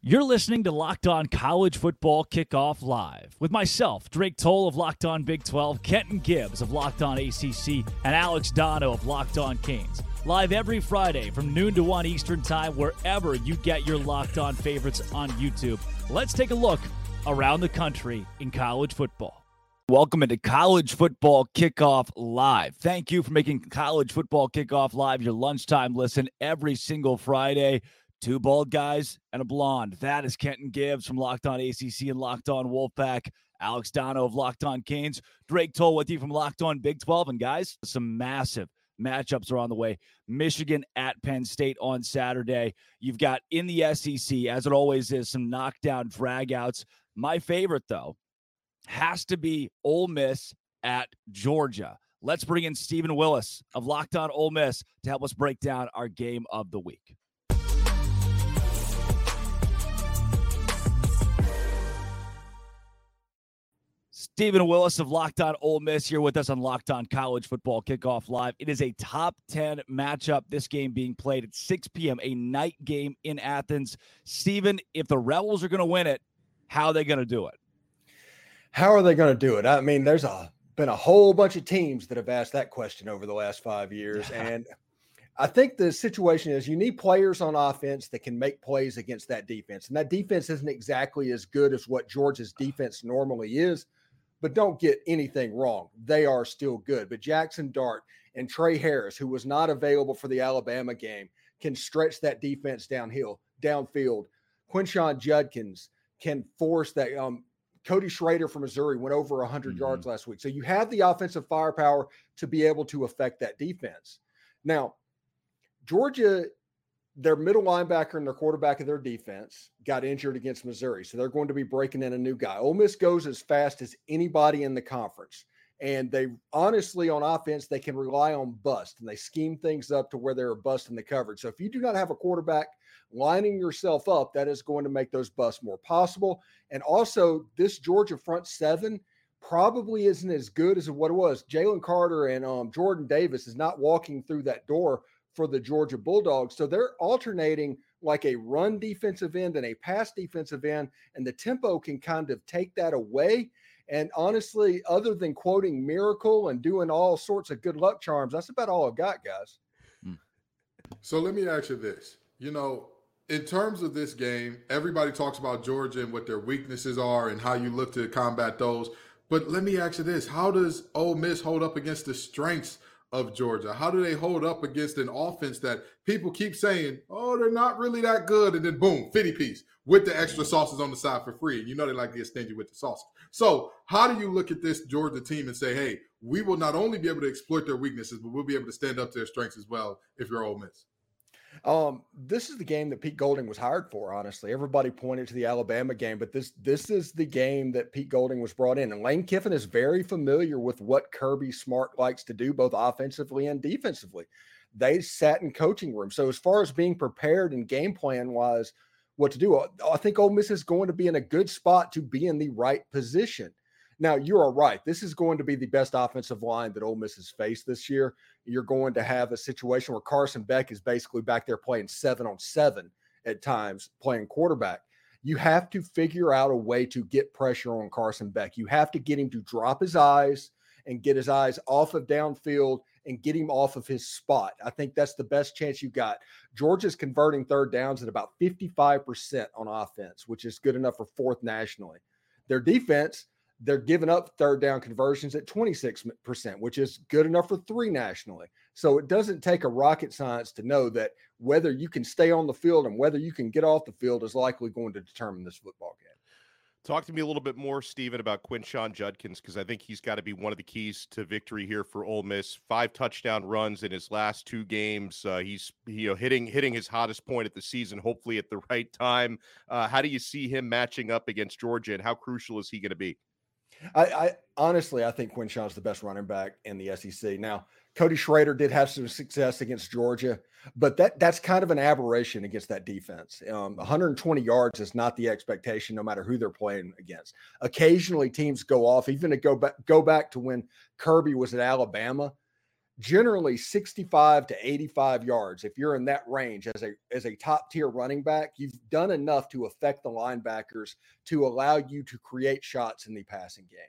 You're listening to Locked On College Football Kickoff Live with myself, Drake Toll of Locked On Big 12, Kenton Gibbs of Locked On ACC, and Alex Dono of Locked On Canes. Live every Friday from noon to 1 Eastern Time, wherever you get your Locked On favorites on YouTube. Let's take a look around the country in college football. Welcome into College Football Kickoff Live. Thank you for making College Football Kickoff Live your lunchtime listen every single Friday. Two bald guys and a blonde. That is Kenton Gibbs from Locked On ACC and Locked On Wolfpack. Alex Dono of Locked On Canes. Drake Toll with you from Locked On Big 12. And guys, some massive matchups are on the way. Michigan at Penn State on Saturday. You've got in the SEC, as it always is, some knockdown dragouts. My favorite, though, has to be Ole Miss at Georgia. Let's bring in Stephen Willis of Locked On Ole Miss to help us break down our game of the week. Stephen Willis of Locked On Ole Miss here with us on Locked On College Football Kickoff Live. It is a top 10 matchup, this game being played at 6 p.m., a night game in Athens. Stephen, if the Rebels are going to win it, how are they going to do it? How are they going to do it? I mean, there's a been a whole bunch of teams that have asked that question over the last five years. and I think the situation is you need players on offense that can make plays against that defense. And that defense isn't exactly as good as what Georgia's defense normally is but don't get anything wrong. They are still good. But Jackson Dart and Tre Harris, who was not available for the Alabama game, can stretch that defense downhill, downfield. Quinshon Judkins can force that. Um, Cody Schrader from Missouri went over 100 mm-hmm. yards last week. So you have the offensive firepower to be able to affect that defense. Now, Georgia their middle linebacker and their quarterback of their defense got injured against Missouri. So they're going to be breaking in a new guy. Ole Miss goes as fast as anybody in the conference. And they honestly, on offense, they can rely on bust and they scheme things up to where they're busting the coverage. So if you do not have a quarterback lining yourself up, that is going to make those busts more possible. And also, this Georgia front seven probably isn't as good as what it was. Jalen Carter and um, Jordan Davis is not walking through that door for the Georgia Bulldogs. So they're alternating like a run defensive end and a pass defensive end, and the tempo can kind of take that away. And honestly, other than quoting miracle and doing all sorts of good luck charms, that's about all I've got, guys. Hmm. So let me ask you this. You know, in terms of this game, everybody talks about Georgia and what their weaknesses are and how you look to combat those. But let me ask you this: How does Ole Miss hold up against the strengths of Georgia? How do they hold up against an offense that people keep saying, oh, they're not really that good? And then boom, 50 piece with the extra sauces on the side for free. And you know they like to get stingy with the sauce. So how do you look at this Georgia team and say, hey, we will not only be able to exploit their weaknesses, but we'll be able to stand up to their strengths as well if you're Ole Miss? Um, this is the game that Pete Golding was hired for. Honestly, everybody pointed to the Alabama game, but this this is the game that Pete Golding was brought in. And Lane Kiffin is very familiar with what Kirby Smart likes to do, both offensively and defensively. They sat in coaching room. So as far as being prepared and game plan wise, what to do, I think Ole Miss is going to be in a good spot to be in the right position. Now, you are right. This is going to be the best offensive line that Ole Miss has faced this year. You're going to have a situation where Carson Beck is basically back there playing seven on seven at times, playing quarterback. You have to figure out a way to get pressure on Carson Beck. You have to get him to drop his eyes and get his eyes off of downfield and get him off of his spot. I think that's the best chance you've got. Georgia's converting third downs at about 55% on offense, which is good enough for fourth nationally. Their defense – they're giving up third down conversions at 26%, which is good enough for three nationally. So it doesn't take a rocket science to know that whether you can stay on the field and whether you can get off the field is likely going to determine this football game. Talk to me a little bit more, Stephen, about Quinshon Judkins, because I think he's got to be one of the keys to victory here for Ole Miss. Five touchdown runs in his last two games. Uh, he's you know hitting hitting his hottest point at the season, hopefully at the right time. Uh, how do you see him matching up against Georgia, and how crucial is he going to be? I, I honestly, I think Quinshon's the best running back in the SEC. Now, Cody Schrader did have some success against Georgia, but that that's kind of an aberration against that defense. Um, 120 yards is not the expectation, no matter who they're playing against. Occasionally, teams go off, even to go back go back to when Kirby was at Alabama. Generally 65 to 85 yards. If you're in that range as a as a top tier running back, you've done enough to affect the linebackers to allow you to create shots in the passing game.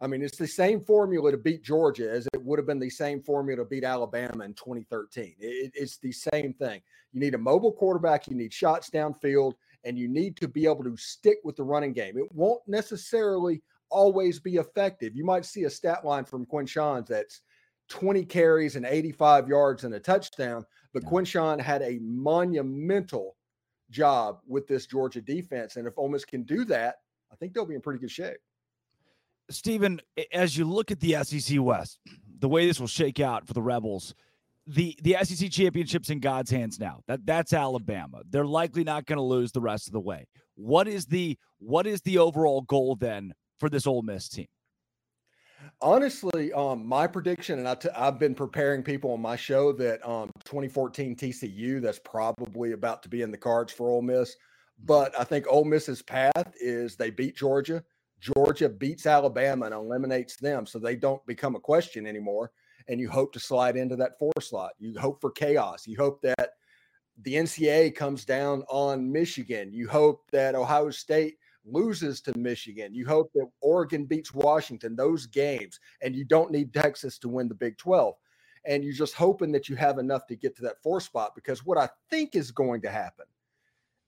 I mean, it's the same formula to beat Georgia as it would have been the same formula to beat Alabama in 2013. It, it's the same thing. You need a mobile quarterback, you need shots downfield, and you need to be able to stick with the running game. It won't necessarily always be effective. You might see a stat line from Quinshon that's 20 carries and 85 yards and a touchdown, but yeah. Quinshon had a monumental job with this Georgia defense. And if Ole Miss can do that, I think they'll be in pretty good shape. Stephen, as you look at the SEC West, the way this will shake out for the Rebels, the the SEC championship's in God's hands now. That that's Alabama. They're likely not going to lose the rest of the way. What is the what is the overall goal then for this Ole Miss team? Honestly, um, my prediction, and i t- I've been preparing people on my show that um, 2014 TCU, that's probably about to be in the cards for Ole Miss. But I think Ole Miss's path is they beat Georgia, Georgia beats Alabama and eliminates them, so they don't become a question anymore. And you hope to slide into that four slot. You hope for chaos. You hope that the NCAA comes down on Michigan. You hope that Ohio State loses to Michigan. You hope that Oregon beats Washington, those games, and you don't need Texas to win the Big 12. And you're just hoping that you have enough to get to that four spot because what I think is going to happen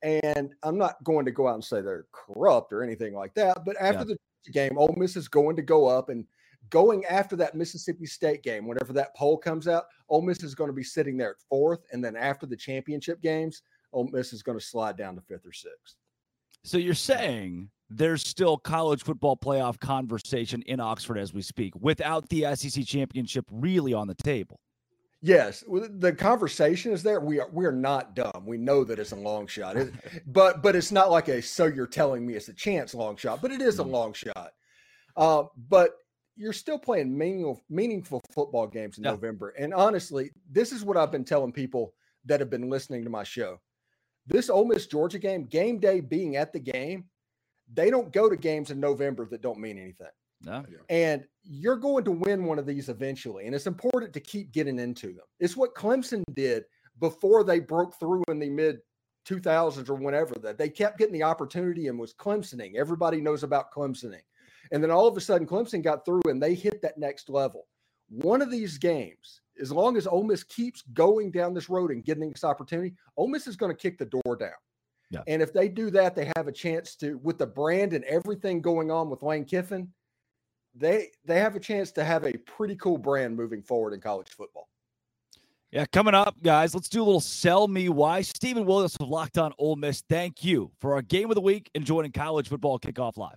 and I'm not going to go out and say they're corrupt or anything like that. But after yeah. the game, Ole Miss is going to go up and going after that Mississippi State game. Whenever that poll comes out, Ole Miss is going to be sitting there at fourth, and then after the championship games, Ole Miss is going to slide down to fifth or sixth. So you're saying there's still college football playoff conversation in Oxford as we speak, without the SEC championship really on the table. Yes, the conversation is there. We are we are not dumb. We know that it's a long shot, it, but but it's not like a so you're telling me it's a chance long shot, but it is a mm. long shot. Uh, but you're still playing meaningful meaningful football games in yeah. November, and honestly, this is what I've been telling people that have been listening to my show. This Ole Miss Georgia game, game day being at the game, they don't go to games in November that don't mean anything. No. And you're going to win one of these eventually. And it's important to keep getting into them. It's what Clemson did before they broke through in the mid 2000s or whenever that they kept getting the opportunity and was Clemsoning. Everybody knows about Clemsoning. And then all of a sudden, Clemson got through and they hit that next level. One of these games, as long as Ole Miss keeps going down this road and getting this opportunity, Ole Miss is going to kick the door down. Yeah. And if they do that, they have a chance to, with the brand and everything going on with Lane Kiffin, they they have a chance to have a pretty cool brand moving forward in college football. Yeah, coming up, guys, let's do a little sell me why. Stephen Williams of Locked On Ole Miss, thank you for our game of the week and joining college football kickoff live.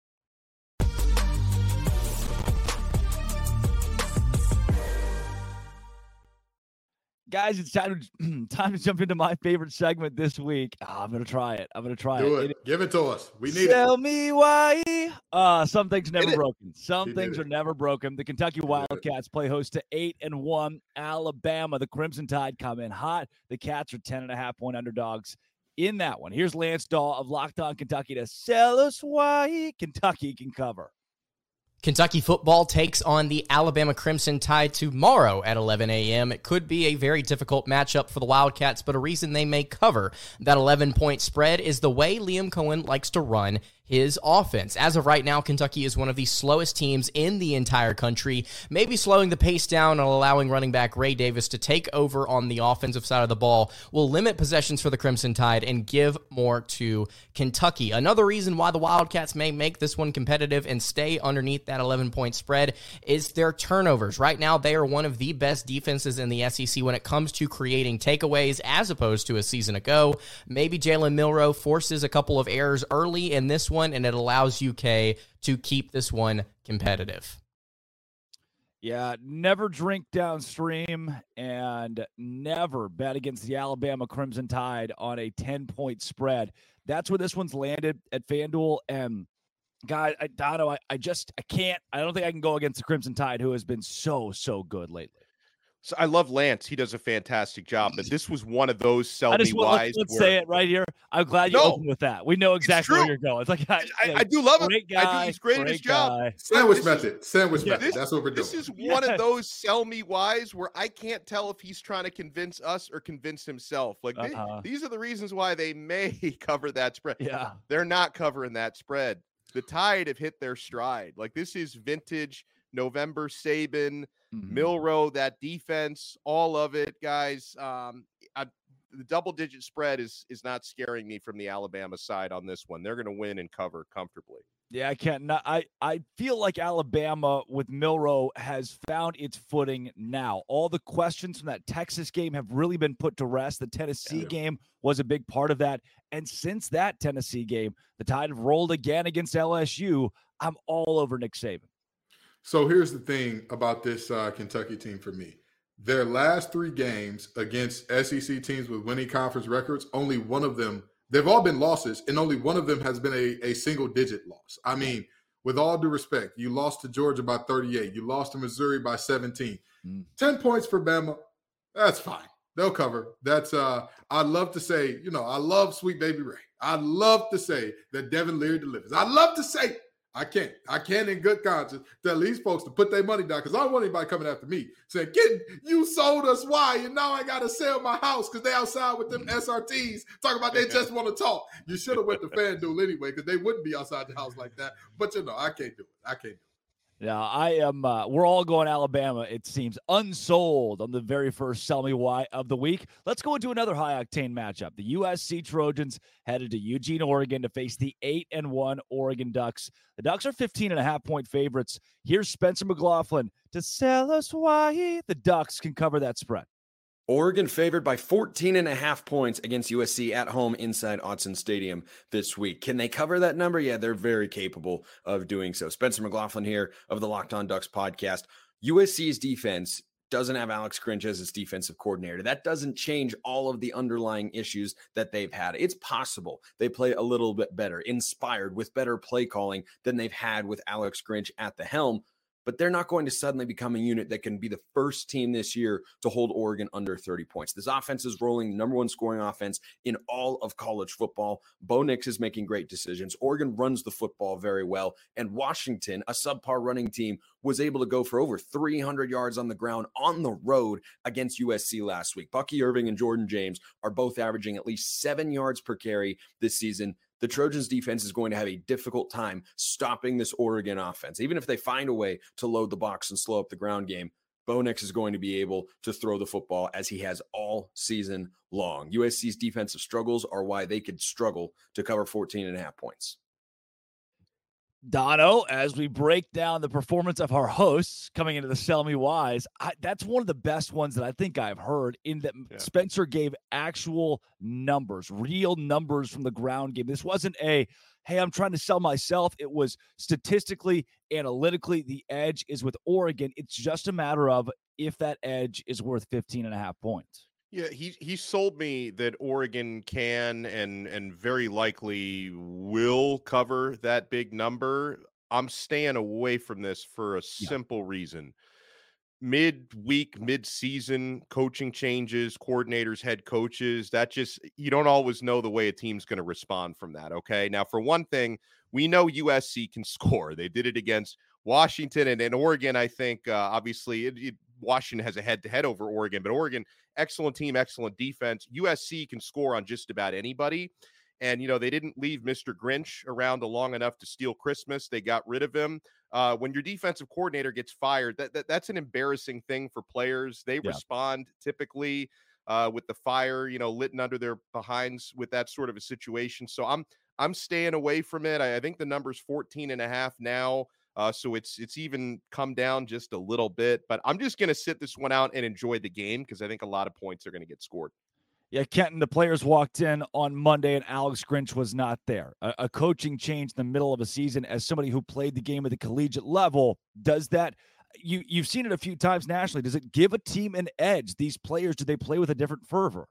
Guys, it's time to time to jump into my favorite segment this week. Oh, I'm gonna try it. I'm gonna try Do it. it. Give it to us. We need Tell it. Tell me why. Uh, some things never broken. Some things are never broken. The Kentucky Wildcats play host to eight and one Alabama. The Crimson Tide come in hot. The Cats are ten and a half point underdogs in that one. Here's Lance Dawe of Locked On Kentucky to sell us why Kentucky can cover. Kentucky football takes on the Alabama Crimson Tide tomorrow at 11 a.m. It could be a very difficult matchup for the Wildcats, but a reason they may cover that 11 point spread is the way Liam Coen likes to run his offense. As of right now, Kentucky is one of the slowest teams in the entire country, maybe slowing the pace down and allowing running back Ray Davis to take over on the offensive side of the ball will limit possessions for the Crimson Tide and give more to Kentucky. Another reason why the Wildcats may make this one competitive and stay underneath that 11 point spread is their turnovers. Right now, they are one of the best defenses in the SEC when it comes to creating takeaways as opposed to a season ago. Maybe Jalen Milroe forces a couple of errors early in this one, and it allows UK to keep this one competitive. Yeah, never drink downstream and never bet against the Alabama Crimson Tide on a 10 point spread. That's where this one's landed at FanDuel. And guys, I, Dono, I, I just I can't. I don't think I can go against the Crimson Tide, who has been so so good lately. So I love Lance. He does a fantastic job. But this was one of those sell me wise. Let's, let's say it right here. I'm glad you no, opened with that. We know exactly where you're going. It's like I, I, I do love him. Guy, I do. He's great, great at his job. Sandwich method. Sandwich yeah, method. This, That's what we're doing. This is one of those sell me wise where I can't tell if he's trying to convince us or convince himself. Like uh-huh. they, these are the reasons why they may cover that spread. Yeah, they're not covering that spread. The Tide have hit their stride. Like this is vintage November Saban mm-hmm. Milroe, that defense, all of it, guys. Um, I, the double digit spread is is not scaring me from the Alabama side on this one. They're going to win and cover comfortably. Yeah, I can't. Not, I I feel like Alabama with Milroe has found its footing now. All the questions from that Texas game have really been put to rest. The Tennessee yeah. game was a big part of that, and since that Tennessee game, the Tide have rolled again against LSU. I'm all over Nick Saban. So here's the thing about this uh, Kentucky team for me. Their last three games against SEC teams with winning conference records, only one of them, they've all been losses, and only one of them has been a, a single digit loss. I mean, with all due respect, you lost to Georgia by 38, you lost to Missouri by 17. Mm. 10 points for Bama, that's fine. They'll cover. That's uh I'd love to say, you know, I love sweet baby Ray. I'd love to say that Devin Leary delivers. I'd love to say I can't. I can't in good conscience tell these folks to put their money down because I don't want anybody coming after me saying, "Get you sold us why?" And now I gotta sell my house because they outside with them SRTs talking about they just want to talk. You should have went to FanDuel anyway because they wouldn't be outside the house like that. But you know, I can't do it. I can't do it. Yeah, I am. Uh, we're all going Alabama. It seems unsold on the very first sell me why of the week. Let's go into another high octane matchup. The USC Trojans headed to Eugene, Oregon to face the eight and one Oregon Ducks. The Ducks are 15 and a half point favorites. Here's Spencer McLaughlin to sell us why the Ducks can cover that spread. Oregon favored by 14 and a half points against USC at home inside Autzen Stadium this week. Can they cover that number? Yeah, they're very capable of doing so. Spencer McLaughlin here of the Locked On Ducks podcast. USC's defense doesn't have Alex Grinch as its defensive coordinator. That doesn't change all of the underlying issues that they've had. It's possible they play a little bit better, inspired with better play calling than they've had with Alex Grinch at the helm but they're not going to suddenly become a unit that can be the first team this year to hold Oregon under 30 points. This offense is rolling, number one scoring offense in all of college football. Bo Nix is making great decisions. Oregon runs the football very well. And Washington, a subpar running team, was able to go for over 300 yards on the ground on the road against USC last week. Bucky Irving and Jordan James are both averaging at least seven yards per carry this season the Trojans defense is going to have a difficult time stopping this Oregon offense. Even if they find a way to load the box and slow up the ground game, Bo Nix is going to be able to throw the football as he has all season long. USC's defensive struggles are why they could struggle to cover 14 and a half points. Dono, as we break down the performance of our hosts coming into the Sell Me Wise, I, that's one of the best ones that I think I've heard. In that yeah. Spencer gave actual numbers, real numbers from the ground game. This wasn't a, hey, I'm trying to sell myself. It was statistically, analytically, the edge is with Oregon. It's just a matter of if that edge is worth 15 and a half points. Yeah, he he sold me that Oregon can and and very likely will cover that big number. I'm staying away from this for a yeah. simple reason. Mid-week, mid-season coaching changes, coordinators, head coaches, that just you don't always know the way a team's going to respond from that, okay? Now, for one thing, we know USC can score. They did it against Washington and, and Oregon, I think uh, obviously it, it, Washington has a head to head over Oregon, but Oregon, excellent team, excellent defense. USC can score on just about anybody. And, you know, they didn't leave Mr. Grinch around long enough to steal Christmas. They got rid of him. Uh, when your defensive coordinator gets fired, that, that that's an embarrassing thing for players. They yeah. respond typically uh, with the fire, you know, lit under their behinds with that sort of a situation. So I'm I'm staying away from it. I, I think the number's 14 and a half now. Uh, so it's it's even come down just a little bit, but I'm just going to sit this one out and enjoy the game because I think a lot of points are going to get scored. Yeah, Kenton, the players walked in on Monday and Alex Grinch was not there. A, a, coaching change in the middle of a season as somebody who played the game at the collegiate level, does that you you've seen it a few times nationally. Does it give a team an edge? These players, do they play with a different fervor?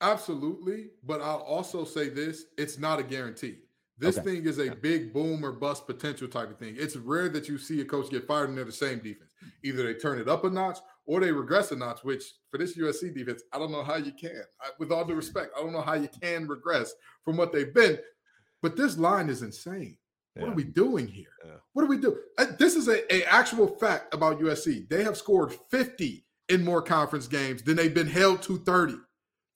Absolutely, but I'll also say this, it's not a guarantee. This okay. thing is a big boom or bust potential type of thing. It's rare that you see a coach get fired and they're the same defense. Either they turn it up a notch or they regress a notch, which for this USC defense, I don't know how you can. I, with all due respect, I don't know how you can regress from what they've been. But this line is insane. What yeah. are we doing here? Yeah. What do we do? Uh, this is a, a actual fact about USC. They have scored 50 in more conference games than they've been held to 30.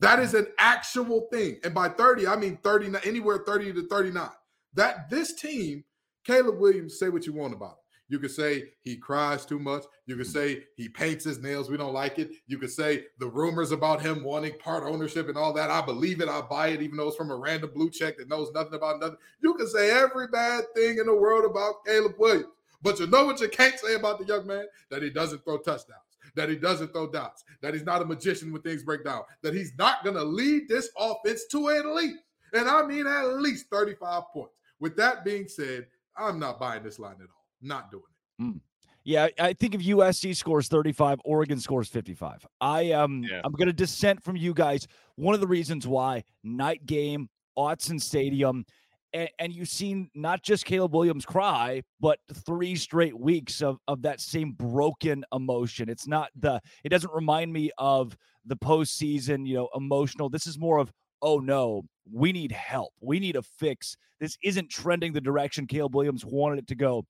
That is an actual thing. And by 30, I mean 30, anywhere 30 to 39. That this team, Caleb Williams, say what you want about him. You could say he cries too much. You could say he paints his nails. We don't like it. You could say the rumors about him wanting part ownership and all that. I believe it. I buy it, even though it's from a random blue check that knows nothing about nothing. You can say every bad thing in the world about Caleb Williams. But you know what you can't say about the young man? That he doesn't throw touchdowns that he doesn't throw dots, that he's not a magician when things break down, that he's not going to lead this offense to at least, and I mean at least 35 points. With that being said, I'm not buying this line at all. Not doing it. Mm. Yeah, I think if USC scores 35, Oregon scores 55. I um yeah. I'm going to dissent from you guys. One of the reasons why night game, Autzen Stadium, and, and you've seen not just Caleb Williams cry, but three straight weeks of, of that same broken emotion. It's not the, it doesn't remind me of the postseason, you know, emotional. This is more of, oh no, we need help. We need a fix. This isn't trending the direction Caleb Williams wanted it to go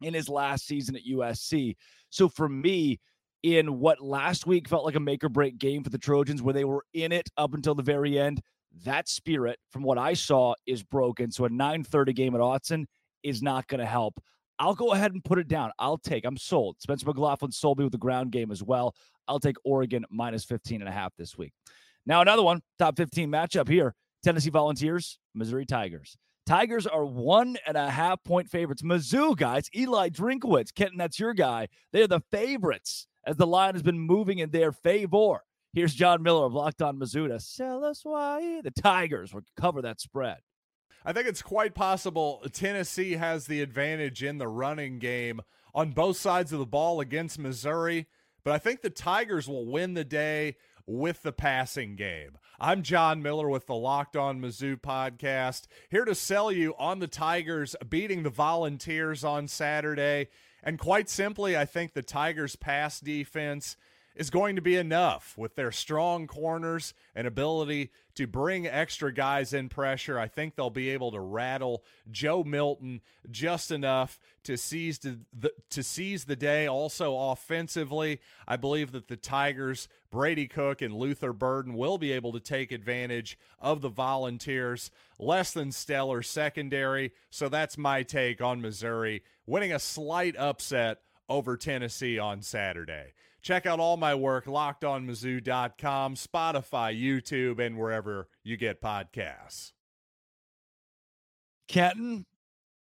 in his last season at USC. So for me, in what last week felt like a make or break game for the Trojans, where they were in it up until the very end, that spirit, from what I saw, is broken. So a 9:30 game at Autzen is not going to help. I'll go ahead and put it down. I'll take, I'm sold. Spencer McLaughlin sold me with the ground game as well. I'll take Oregon minus 15 and a half this week. Now, another one, top 15 matchup here Tennessee Volunteers, Missouri Tigers. Tigers are one and a half point favorites. Mizzou guys, Eli Drinkwitz, Kenton, that's your guy. They're the favorites as the line has been moving in their favor. Here's John Miller of Locked On Mizzou. Sell us why the Tigers will cover that spread. I think it's quite possible Tennessee has the advantage in the running game on both sides of the ball against Missouri, but I think the Tigers will win the day with the passing game. I'm John Miller with the Locked On Mizzou podcast, here to sell you on the Tigers beating the Volunteers on Saturday. And quite simply, I think the Tigers' pass defense is going to be enough with their strong corners and ability to bring extra guys in pressure. I think they'll be able to rattle Joe Milton just enough to seize the, to seize the day. Also offensively, I believe that the Tigers, Brady Cook and Luther Burden will be able to take advantage of the Volunteers. Less than stellar secondary, so that's my take on Missouri winning a slight upset over Tennessee on Saturday. Check out all my work, lockedonmizzou.com, Spotify, YouTube, and wherever you get podcasts. Kenton,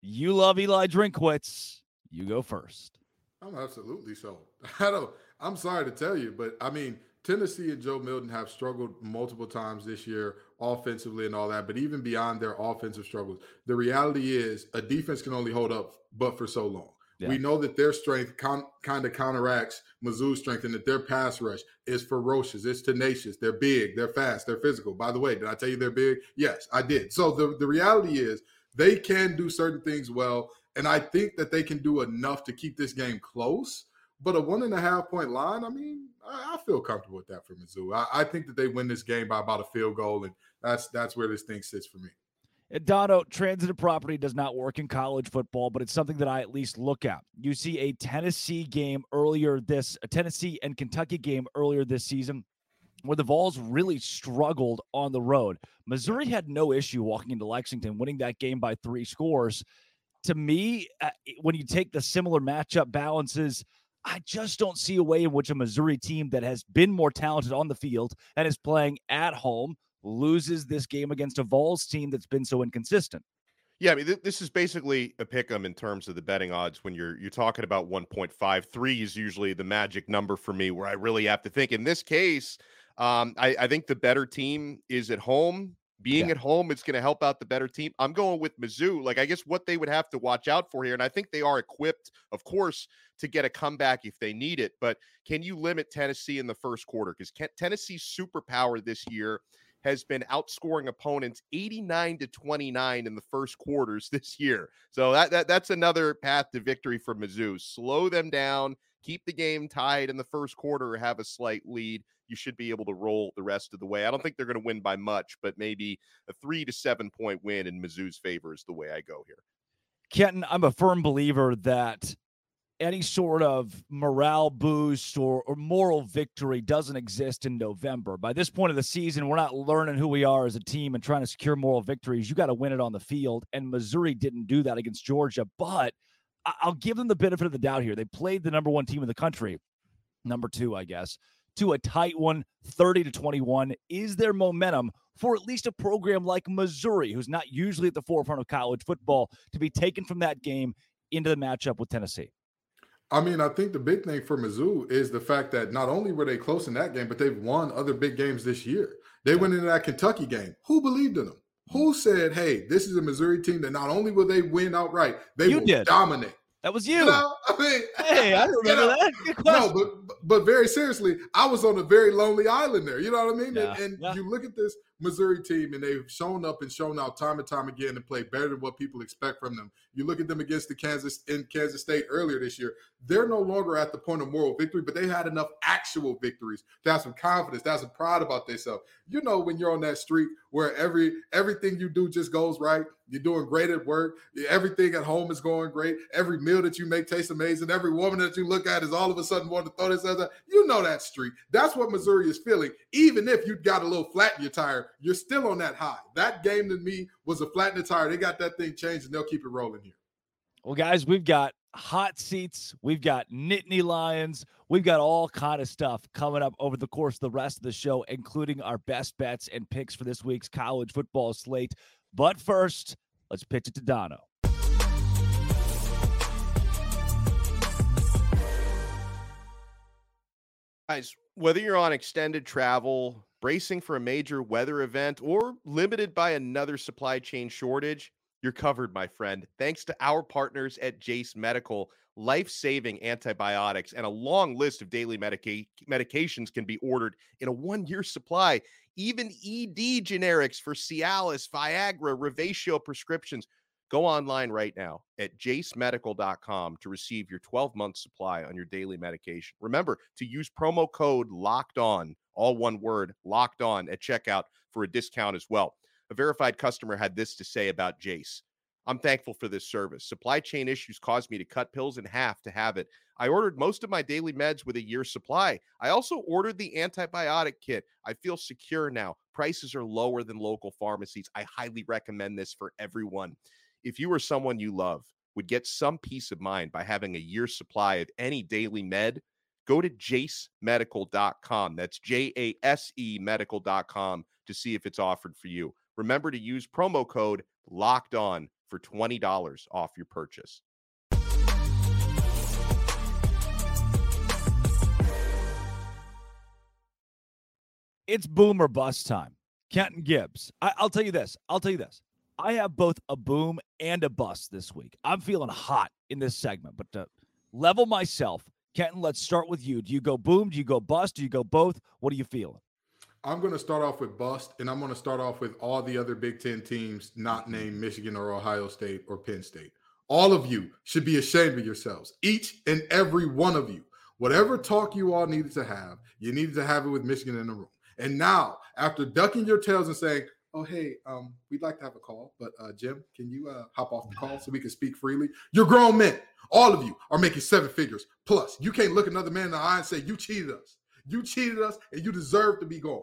you love Eli Drinkwitz. You go first. I'm absolutely so. I don't. I'm sorry to tell you, but I mean, Tennessee and Joe Milton have struggled multiple times this year, offensively and all that. But even beyond their offensive struggles, the reality is a defense can only hold up but for so long. Yeah. We know that their strength con- kind of counteracts Mizzou's strength and that their pass rush is ferocious. It's tenacious. They're big. They're fast. They're physical. By the way, did I tell you they're big? Yes, I did. So the, the reality is they can do certain things well. And I think that they can do enough to keep this game close. But a one and a half point line, I mean, I, I feel comfortable with that for Mizzou. I, I think that they win this game by about a field goal, and that's that's where this thing sits for me. Dono, transitive property does not work in college football, but it's something that I at least look at. You see a Tennessee game earlier this, a Tennessee and Kentucky game earlier this season. where the Vols really struggled on the road. Missouri had no issue walking into Lexington, winning that game by three scores. To me, uh, when you take the similar matchup balances, I just don't see a way in which a Missouri team that has been more talented on the field and is playing at home loses this game against a Vols team that's been so inconsistent. Yeah, I mean, th- this is basically a pick 'em in terms of the betting odds. When you're you're talking about 1.53 is usually the magic number for me, where I really have to think. In this case, um, I, I think the better team is at home. Being Yeah. at home, it's going to help out the better team. I'm going with Mizzou. Like, I guess what they would have to watch out for here, and I think they are equipped, of course, to get a comeback if they need it. But can you limit Tennessee in the first quarter? Because Tennessee's superpower this year has been outscoring opponents 89 to 29 in the first quarters this year. So that, that that's another path to victory for Mizzou. Slow them down, keep the game tied in the first quarter or have a slight lead. You should be able to roll the rest of the way. I don't think they're going to win by much, but maybe a 3 to 7 point win in Mizzou's favor is the way I go here. Kenton, I'm a firm believer that any sort of morale boost or, or moral victory doesn't exist in November. By this point of the season, we're not learning who we are as a team and trying to secure moral victories. You got to win it on the field. And Missouri didn't do that against Georgia, but I'll give them the benefit of the doubt here. They played the number one team in the country, number two, I guess, to a tight one, 30 to 21. Is there momentum for at least a program like Missouri, who's not usually at the forefront of college football, to be taken from that game into the matchup with Tennessee? I mean, I think the big thing for Mizzou is the fact that not only were they close in that game, but they've won other big games this year. They went into that Kentucky game. Who believed in them? Who mm-hmm. said, "Hey, this is a Missouri team that not only will they win outright, they You will did. dominate." That was You you. know, I mean, Hey, I you remember know, that. Good No, but but very seriously, I was on a very lonely island there. You know what I mean? Yeah, and and yeah. you look at this Missouri team, and they've shown up and shown out time and time again and played better than what people expect from them. You look at them against the Kansas in Kansas State earlier this year. They're no longer at the point of moral victory, but they had enough actual victories to have some confidence, to have some pride about themselves. You know, when you're on that streak where every everything you do just goes right, you're doing great at work, everything at home is going great, every meal that you make tastes amazing, every woman that you look at is all of a sudden wanting to throw themselves out. You know that streak. That's what Missouri is feeling. Even if you got a little flat in your tire, you're still on that high. That game to me was a flat in the tire. They got that thing changed and they'll keep it rolling here. Well, guys, we've got hot seats, we've got Nittany Lions, we've got all kind of stuff coming up over the course of the rest of the show, including our best bets and picks for this week's college football slate. But first, let's pitch it to Dono. Guys, whether you're on extended travel, bracing for a major weather event, or limited by another supply chain shortage, you're covered, my friend. Thanks to our partners at Jase Medical, life saving antibiotics and a long list of daily medica- medications can be ordered in a one year supply. Even ED generics for Cialis, Viagra, Revatio prescriptions. Go online right now at jasemedical.com to receive your 12 month supply on your daily medication. Remember to use promo code locked on, all one word, locked on at checkout for a discount as well. A verified customer had this to say about Jase. I'm thankful for this service. Supply chain issues caused me to cut pills in half to have it. I ordered most of my daily meds with a year's supply. I also ordered the antibiotic kit. I feel secure now. Prices are lower than local pharmacies. I highly recommend this for everyone. If you or someone you love would get some peace of mind by having a year's supply of any daily med, go to jasemedical.com. That's J A S E medical.com to see if it's offered for you. Remember to use promo code locked on for $20 off your purchase. It's boom or bust time. Kenton Gibbs. I, I'll tell you this. I'll tell you this. I have both a boom and a bust this week. I'm feeling hot in this segment, but to level myself, Kenton, let's start with you. Do you go boom? Do you go bust? Do you go both? What are you feeling? I'm going to start off with bust, and I'm going to start off with all the other Big Ten teams not mm-hmm. named Michigan or Ohio State or Penn State. All of you should be ashamed of yourselves, each and every one of you. Whatever talk you all needed to have, you needed to have it with Michigan in the room. And now, after ducking your tails and saying, "Oh, hey, um, we'd like to have a call, but uh, Jim, can you uh, hop off the call so we can speak freely?" You're grown men. All of you are making seven figures plus. You can't look another man in the eye and say you cheated us. You cheated us, and you deserve to be gone.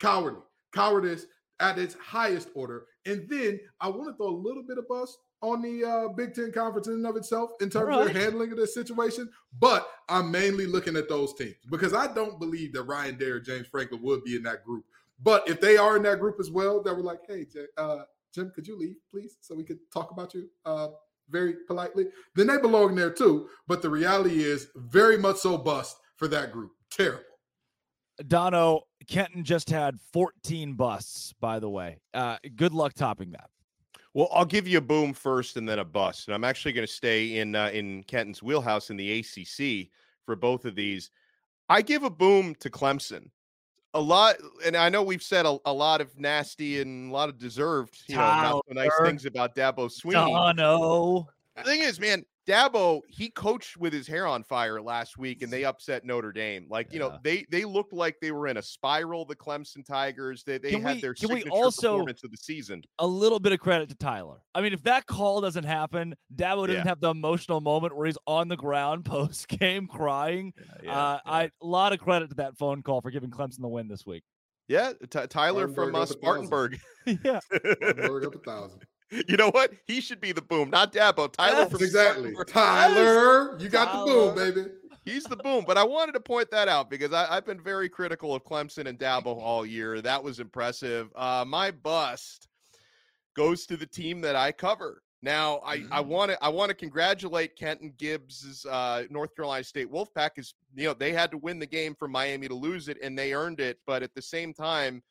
Cowardly, cowardice at its highest order. And then I want to throw a little bit of bust on the uh, Big Ten conference in and of itself in terms right. of their handling of this situation. But I'm mainly looking at those teams because I don't believe that Ryan Day, or James Franklin would be in that group. But if they are in that group as well, that were like, hey, uh, Jim, could you leave, please, so we could talk about you uh, very politely? Then they belong there too. But the reality is very much so bust for that group. Terrible. Dono, Kenton just had 14 busts, by the way. Uh, good luck topping that. Well, I'll give you a boom first and then a bust. And I'm actually going to stay in uh, in Kenton's wheelhouse in the ACC for both of these. I give a boom to Clemson. A lot, and I know we've said a, a lot of nasty and a lot of deserved, you know, not so nice things about Dabo Swinney. no. The thing is, man, Dabo, he coached with his hair on fire last week and they upset Notre Dame. Like, you know, they they looked like they were in a spiral, the Clemson Tigers. They they can had we, their signature also, performance of the season. A little bit of credit to Tyler. I mean, if that call doesn't happen, Dabo doesn't yeah. have the emotional moment where he's on the ground post game crying. Yeah, yeah, uh, I a lot of credit to that phone call for giving Clemson the win this week. Yeah, T- Tyler from uh, Spartanburg. yeah, Spartanburg up a thousand. You know what? He should be the boom, not Dabo. Tyler yes, from exactly. Tyler, you got Tyler. the boom, baby. He's the boom. But I wanted to point that out because I, have been very critical of Clemson and Dabo all year. That was impressive. Uh, my bust goes to the team that I cover. Now, I I want to I want to congratulate Kenton Gibbs' uh, North Carolina State Wolfpack. Is you know they had to win the game for Miami to lose it, and they earned it. But at the same time,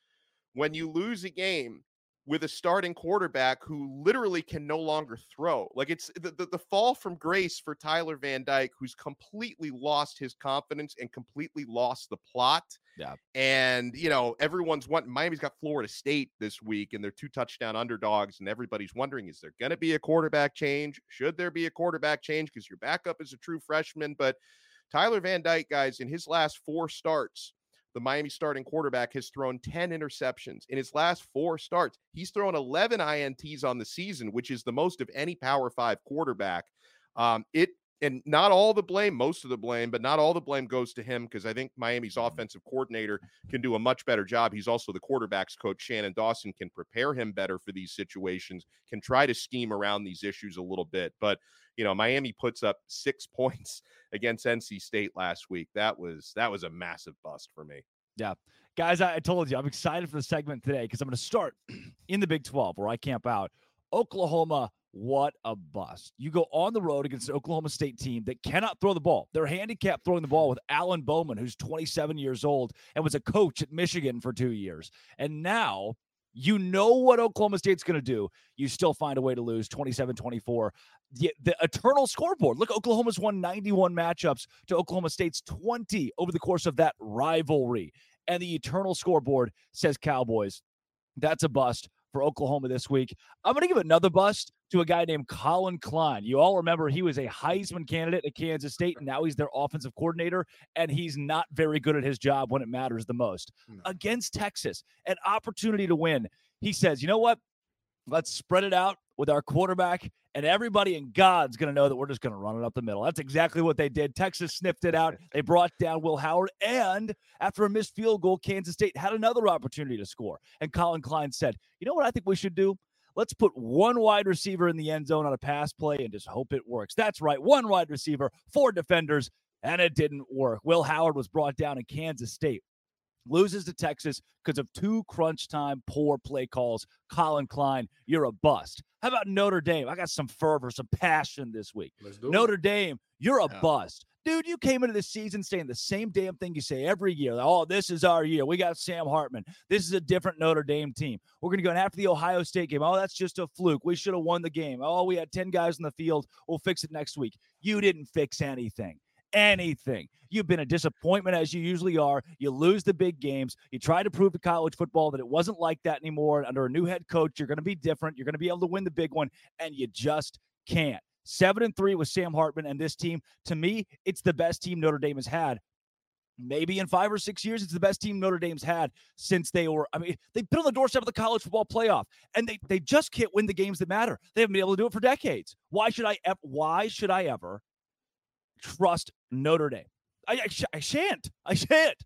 when you lose a game with a starting quarterback who literally can no longer throw. Like it's the, the, the, fall from grace for Tyler Van Dyke, who's completely lost his confidence and completely lost the plot. Yeah. And, you know, everyone's wanting Miami's got Florida State this week and they're two touchdown underdogs. And everybody's wondering, is there going to be a quarterback change? Should there be a quarterback change? Because your backup is a true freshman. But Tyler Van Dyke, guys, in his last four starts, the Miami starting quarterback has thrown 10 interceptions in his last four starts. He's thrown 11 INTs on the season, which is the most of any Power Five quarterback. Um, it and not all the blame, most of the blame, but not all the blame goes to him because I think Miami's mm-hmm. offensive coordinator can do a much better job. He's also the quarterback's coach. Shannon Dawson can prepare him better for these situations, can try to scheme around these issues a little bit. But you know, Miami puts up six points against NC State last week. That was that was a massive bust for me. Yeah. Guys, I, I told you I'm excited for the segment today because I'm going to start in the Big 12 where I camp out. Oklahoma, what a bust. You go on the road against an Oklahoma State team that cannot throw the ball. They're handicapped throwing the ball with Alan Bowman, who's 27 years old and was a coach at Michigan for two years. And now you know what Oklahoma State's going to do. You still find a way to lose 27 24. The, the, eternal scoreboard. Look, Oklahoma's won 91 matchups to Oklahoma State's 20 over the course of that rivalry. And the eternal scoreboard says Cowboys. That's a bust for Oklahoma this week. I'm going to give another bust to a guy named Collin Klein. You all remember he was a Heisman candidate at Kansas State, and now he's their offensive coordinator, and he's not very good at his job when it matters the most. No. Against Texas, an opportunity to win. He says, you know what? Let's spread it out with our quarterback, and everybody in God's going to know that we're just going to run it up the middle. That's exactly what they did. Texas sniffed it out. They brought down Will Howard, and after a missed field goal, Kansas State had another opportunity to score. And Collin Klein said, You know what I think we should do? Let's put one wide receiver in the end zone on a pass play and just hope it works. That's right. One wide receiver, four defenders, and it didn't work. Will Howard was brought down in Kansas State loses to Texas because of two crunch time poor play calls. Collin Klein, you're a bust. How about Notre Dame? I got some fervor, some passion this week. Notre it. Dame, you're a yeah. bust. Dude, you came into the season saying the same damn thing you say every year. Oh, this is our year. We got Sam Hartman. This is a different Notre Dame team. We're going to go after the Ohio State game. Oh, that's just a fluke. We should have won the game. Oh, we had 10 guys in the field. We'll fix it next week. You didn't fix anything anything. You've been a disappointment as you usually are. You lose the big games. You try to prove to college football that it wasn't like that anymore. Under a new head coach, you're going to be different. You're going to be able to win the big one, and you just can't. Seven and three with Sam Hartman and this team. To me, it's the best team Notre Dame has had. Maybe in five or six years, it's the best team Notre Dame's had since they were. I mean, they've been on the doorstep of the college football playoff, and they they just can't win the games that matter. They haven't been able to do it for decades. Why should I? Why should I ever trust Notre Dame. I, I, sh- I shan't. I shan't.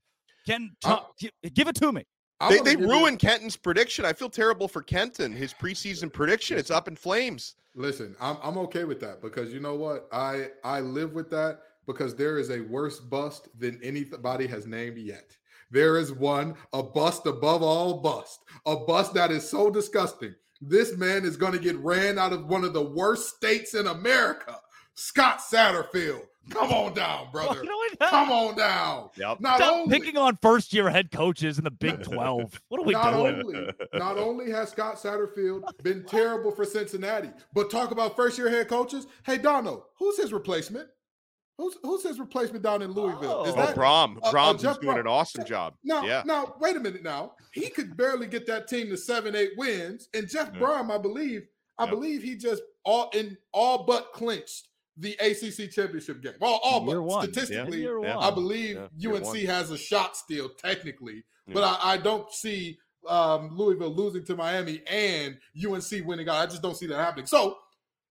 Ken, uh talk, give, give it to me. I'm They, they you- Kenton's prediction. I feel terrible for Kenton. His preseason prediction, it's up in flames. Listen, I'm I'm okay with that because you know what? I I live with that because there is a worse bust than anybody has named yet. There is one, a bust above all bust, a bust that is so disgusting. This man is going to get ran out of one of the worst states in America. Scott Satterfield. Come on down, brother. No, it. Come on down. Yep. Not Stop only picking on first year head coaches in the Big 12. What are we not doing? only not only has Scott Satterfield been terrible for Cincinnati, but talk about first year head coaches. Hey Donno, who's his replacement? Who's who's his replacement down in Louisville? Is Oh. That Brohm. uh, uh, Brohm's Jeff doing Brohm. an awesome job. now? yeah. Now wait a minute. Now he could barely get that team to seven, eight wins, and Jeff Yeah. Brohm, I believe, I Yep. believe he just all in all but clinched the ACC championship game. All, all but one. statistically, Yeah. one. I believe Yeah, UNC one. has a shot still technically, but I, I don't see um, Louisville losing to Miami and UNC winning out. I just don't see that happening. So,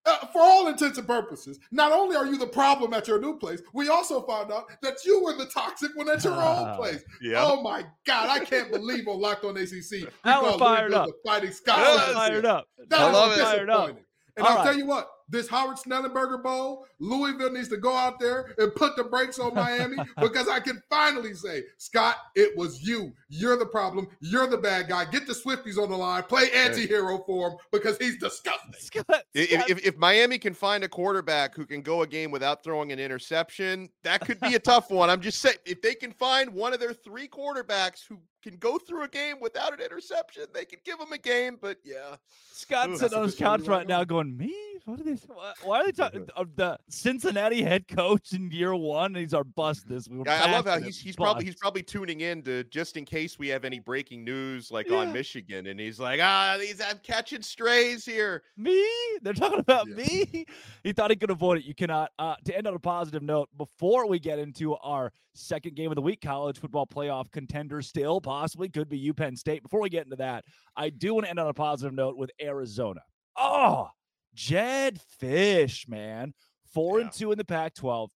uh, for all intents and purposes, not only are you the problem at your new place, we also found out that you were the toxic one at your old place. Yeah. Oh my God, I can't believe on Locked On ACC. we Now fired Louisville up. the Fighting Scott. I'm Satterfield. fired up. That I is love it. Fired up. disappointing. And All I'll right. tell you what, this Howard Schnellenberger Bowl, Louisville needs to go out there and put the brakes on Miami because I can finally say, Scott, it was you. You're the problem. You're the bad guy. Get the Swifties on the line. Play anti-hero for him because he's disgusting. Scott, If, if, if Miami can find a quarterback who can go a game without throwing an interception, that could be a tough one. I'm just saying, if they can find one of their three quarterbacks who can go through a game without an interception, they can give them a game. But yeah, Scott's Ooh, sitting that's on his couch right right now now. going, me? What are they, why- why are they talking of the Cincinnati head coach in year one? And he's our bust this week. I, I love how passionate he's he's probably he's probably tuning in to just in case we have any breaking news like Yeah. on Michigan, and he's like, ah, these I'm catching strays here. Me? They're talking about Yeah. me? He thought he could avoid it. You cannot. Uh, to end on a positive note, before we get into our second game of the week, college football playoff contender still possibly could be UPenn State. Before we get into that, I do want to end on a positive note with Arizona. Oh, Jedd Fisch, man. Four Yeah. and two in the Pac 12.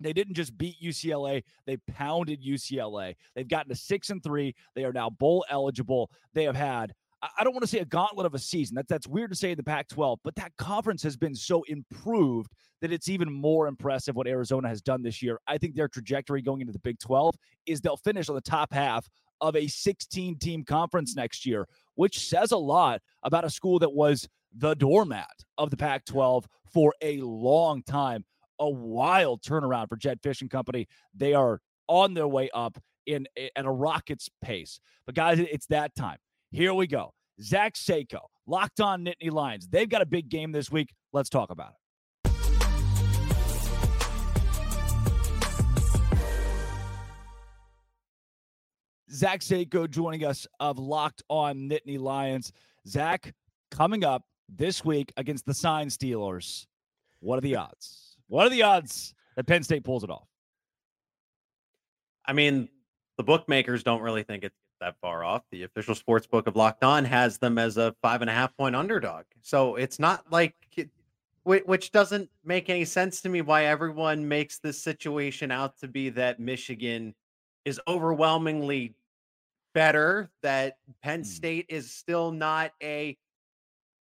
They didn't just beat UCLA, they pounded UCLA. They've gotten to six and three. They are now bowl eligible. They have had I- don't want to say a gauntlet of a season. That, that's weird to say in the Pac 12, but that conference has been so improved that it's even more impressive what Arizona has done this year. I think their trajectory going into the Big 12 is they'll finish on the top half of a 16 team conference next year, which says a lot about a school that was the doormat of the Pac 12 for a long time. A wild turnaround for Jedd Fisch and Company. They are on their way up in at a rocket's pace. But guys, it's that time. Here we go. Zach Seyko, locked on Nittany Lions. They've got a big game this week. Let's talk about it. Zach Seyko joining us of Locked on Nittany Lions. Zach, coming up this week against the Sign Stealers. What are the odds? What are the odds that Penn State pulls it off? I mean, the bookmakers don't really think it's that far off. The official sports book of Locked On has them as a five and a half point underdog. So it's not like, which doesn't make any sense to me why everyone makes this situation out to be that Michigan is overwhelmingly better, that Penn Hmm. State is still not a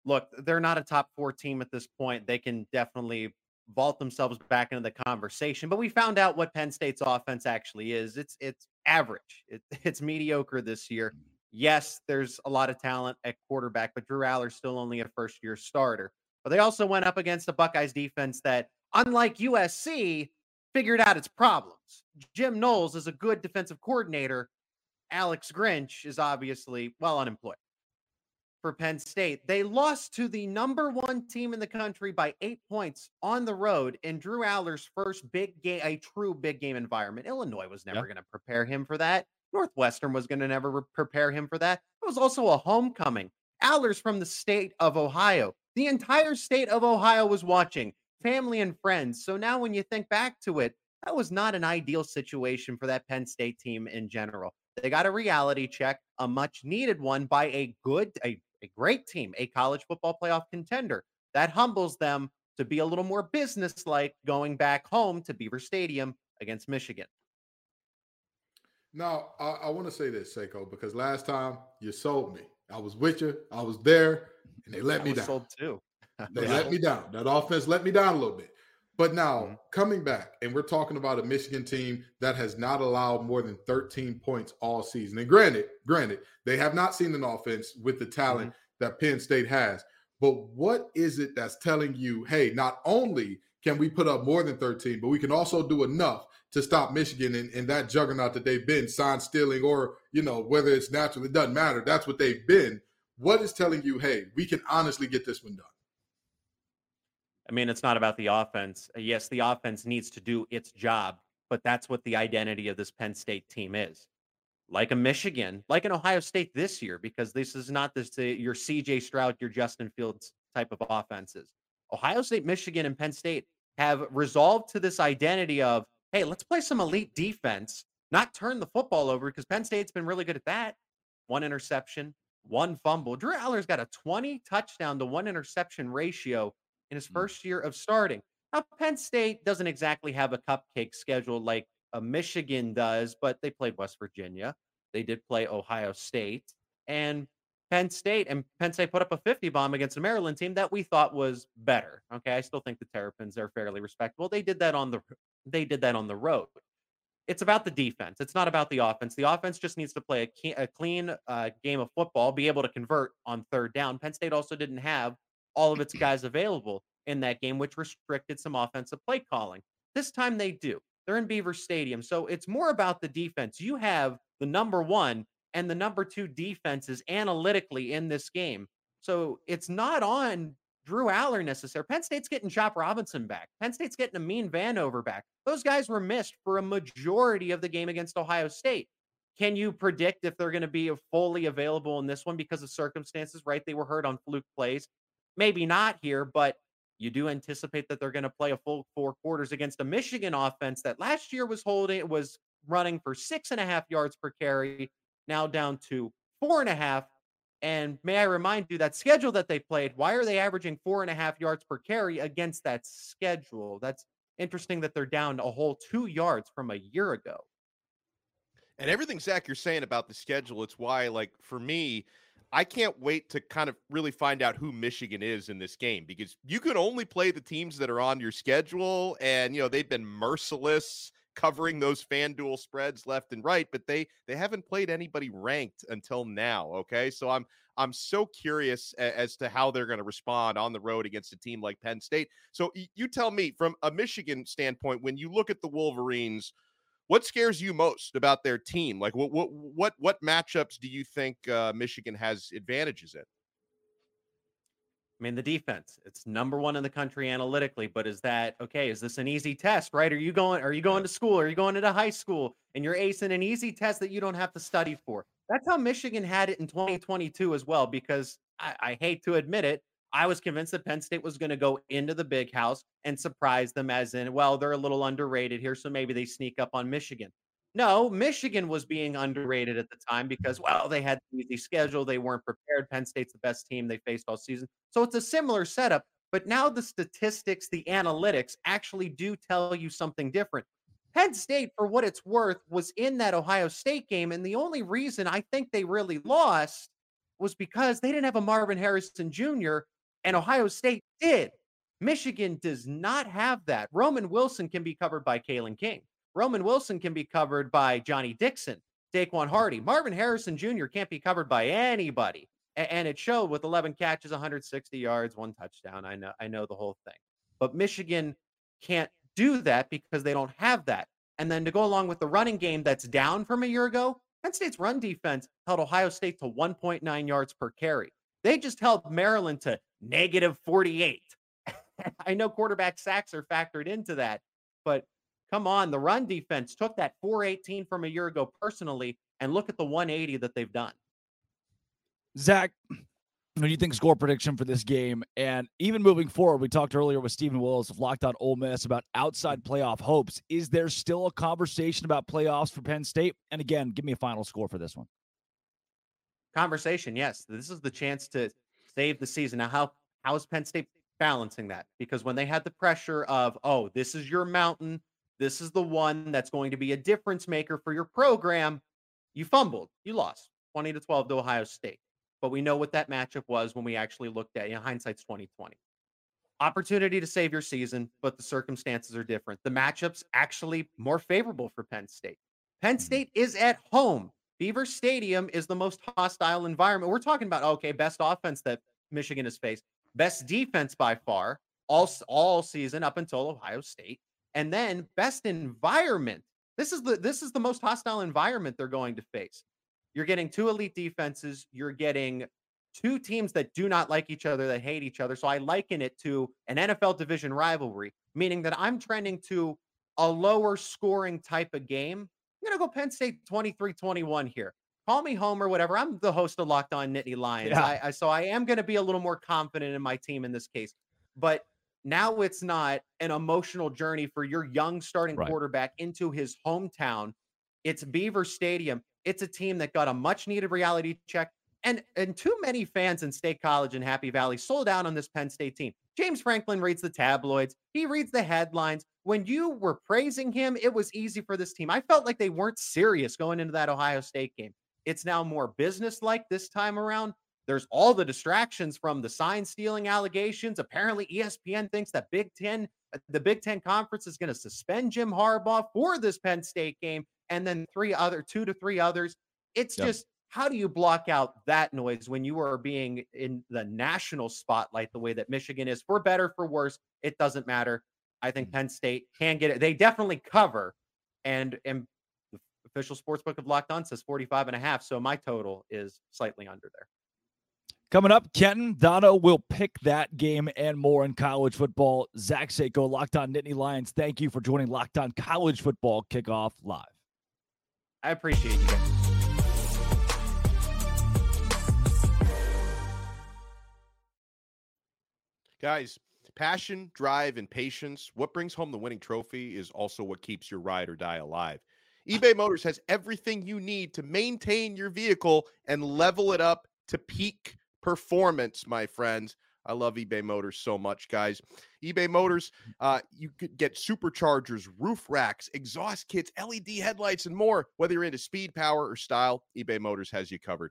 look, they're not a top four team at this point. They can definitely vault themselves back into the conversation. But we found out what Penn State's offense actually is. It's it's average. It, it's mediocre this year. Yes, there's a lot of talent at quarterback, but Drew Allar's still only a first year starter. But they also went up against a Buckeyes defense that, unlike USC, figured out its problems. Jim Knowles is a good defensive coordinator. Alex Grinch is obviously well unemployed for Penn State. They lost to the number one team in the country by eight points on the road in Drew Allar's first big game, a true big game environment. Illinois was never Yeah. going to prepare him for that. Northwestern was going to never re- prepare him for that. It was also a homecoming. Allar's from the state of Ohio. The entire state of Ohio was watching, family and friends. So now when you think back to it, that was not an ideal situation for that Penn State team in general. They got a reality check, a much needed one by a good, a, a great team, a college football playoff contender. That humbles them to be a little more businesslike going back home to Beaver Stadium against Michigan. Now, I, I want to say this, Seyko, because last time you sold me. I was with you. I was there, and they let I me down. sold too. They let me down. That offense let me down a little bit. But now Mhm. coming back, and we're talking about a Michigan team that has not allowed more than 13 points all season. And granted, granted, they have not seen an offense with the talent that Penn State has. But what is it that's telling you, hey, not only can we put up more than 13, but we can also do enough to stop Michigan and, and that juggernaut that they've been, sign stealing, or you know, whether it's natural, it doesn't matter. That's what they've been. What is telling you, hey, we can honestly get this one done? I mean, it's not about the offense. Uh, Yes, the offense needs to do its job, but that's what the identity of this Penn State team is. Like a Michigan, like an Ohio State this year, because this is not this uh, your CJ Stroud, your Justin Fields type of offenses. Ohio State, Michigan, and Penn State have resolved to this identity of, hey, let's play some elite defense, not turn the football over, because Penn State's been really good at that. One interception, one fumble. Drew Allar's got a 20 touchdown to one interception ratio in his first year of starting. Now, Penn State doesn't exactly have a cupcake schedule like a Michigan does, but they played West Virginia. They did play Ohio State and Penn State, and Penn State put up a 50 bomb against a Maryland team that we thought was better. Okay, I still think the Terrapins are fairly respectable. They did that on the they did that on the road. It's about the defense. It's not about the offense. The offense just needs to play a, ke- a clean uh, game of football, be able to convert on third down. Penn State also didn't have all of its guys available in that game, which restricted some offensive play calling. This time they do. They're in Beaver Stadium. So it's more about the defense. You have the number one and the number two defenses analytically in this game. So it's not on Drew Allar necessarily. Penn State's getting Chop Robinson back. Penn State's getting Amin Vanover back. Those guys were missed for a majority of the game against Ohio State. Can you predict if they're going to be fully available in this one because of circumstances, right? They were hurt on fluke plays. Maybe not here, but you do anticipate that they're going to play a full four quarters against a Michigan offense that last year was holding was running for six and a half yards per carry, now down to four and a half. And may I remind you that schedule that they played, why are they averaging four and a half yards per carry against that schedule? That's interesting that they're down a whole two yards from a year ago. And everything Zach you're saying about the schedule, it's why, like for me, I can't wait to kind of really find out who Michigan is in this game because you can only play the teams that are on your schedule, and you know they've been merciless covering those FanDuel spreads left and right, but they they haven't played anybody ranked until now. Okay, so I'm I'm so curious as to how they're going to respond on the road against a team like Penn State. So you tell me from a Michigan standpoint, when you look at the Wolverines what scares you most about their team? Like what what what what matchups do you think uh, Michigan has advantages in? I mean, the defense, it's number one in the country analytically, but is that okay? Is this an easy test, right? Are you going, are you going to school? Are you going into high school and you're acing an easy test that you don't have to study for? That's how Michigan had it in 2022 as well, because I, I hate to admit it. I was convinced that Penn State was going to go into the big house and surprise them, as in, well, they're a little underrated here, so maybe they sneak up on Michigan. No, Michigan was being underrated at the time because, well, they had the easy schedule. They weren't prepared. Penn State's the best team they faced all season. So it's a similar setup. But now the statistics, the analytics actually do tell you something different. Penn State, for what it's worth, was in that Ohio State game. And the only reason I think they really lost was because they didn't have a Marvin Harrison Jr., and Ohio State did. Michigan does not have that. Roman Wilson can be covered by Kalen King. Roman Wilson can be covered by Johnny Dixon, Daequan Hardy. Marvin Harrison Jr. can't be covered by anybody. And it showed with 11 catches, 160 yards, one touchdown. I know, I know the whole thing. But Michigan can't do that because they don't have that. And then to go along with the running game that's down from a year ago, Penn State's run defense held Ohio State to 1.9 yards per carry. They just held Maryland to negative 48. I know quarterback sacks are factored into that, but come on, the run defense took that 418 from a year ago personally, and look at the 180 that they've done. Zach, what do you think score prediction for this game? And even moving forward, we talked earlier with Stephen Willis of Locked On Ole Miss about outside playoff hopes. Is there still a conversation about playoffs for Penn State? And again, give me a final score for this one. Conversation, yes. This is the chance to save the season. Now, how how is Penn State balancing that? Because when they had the pressure of, oh, this is your mountain, this is the one that's going to be a difference maker for your program. You fumbled, you lost 20 to 12 to Ohio State. But we know what that matchup was when we actually looked at. You know, hindsight's 2020. Opportunity to save your season, but the circumstances are different. The matchup's actually more favorable for Penn State. Penn Mm-hmm. State is at home. Beaver Stadium is the most hostile environment. We're talking about okay, best offense that Michigan has faced, best defense by far all all season up until Ohio State, and then best environment. This is the this is the most hostile environment they're going to face. You're getting two elite defenses. You're getting two teams that do not like each other, that hate each other. So I liken it to an NFL division rivalry, meaning that I'm trending to a lower scoring type of game. I'm going to go Penn State 23 21 here. Call me home or whatever. I'm the host of Locked On Nittany Lions. Yeah. I, I, so I am going to be a little more confident in my team in this case. But now it's not an emotional journey for your young starting Right. quarterback into his hometown. It's Beaver Stadium. It's a team that got a much needed reality check. And and too many fans in State College and Happy Valley sold out on this Penn State team. James Franklin reads the tabloids. He reads the headlines. When you were praising him, it was easy for this team. I felt like they weren't serious going into that Ohio State game. It's now more business like this time around. There's all the distractions from the sign stealing allegations. Apparently, ESPN thinks that Big Ten, uh, the Big Ten Conference is going to suspend Jim Harbaugh for this Penn State game, and then three other, two to three others. It's Yep. just how do you block out that noise when you are being in the national spotlight the way that Michigan is? For better, for worse, it doesn't matter. I think mm-hmm. Penn State can get it. They definitely cover, and and the official sports book of Locked On says 45 and a half. So my total is slightly under there. Coming up, Kenton Donno will pick that game and more in college football. Zach Seyko, Locked On Nittany Lions. Thank you for joining Locked On College Football Kickoff Live. I appreciate you guys. Guys, passion, drive, and patience. What brings home the winning trophy is also what keeps your ride or die alive. eBay Motors has everything you need to maintain your vehicle and level it up to peak performance, my friends. I love eBay Motors so much, guys. eBay Motors, uh, you could get superchargers, roof racks, exhaust kits, LED headlights, and more. Whether you're into speed, power, or style, eBay Motors has you covered.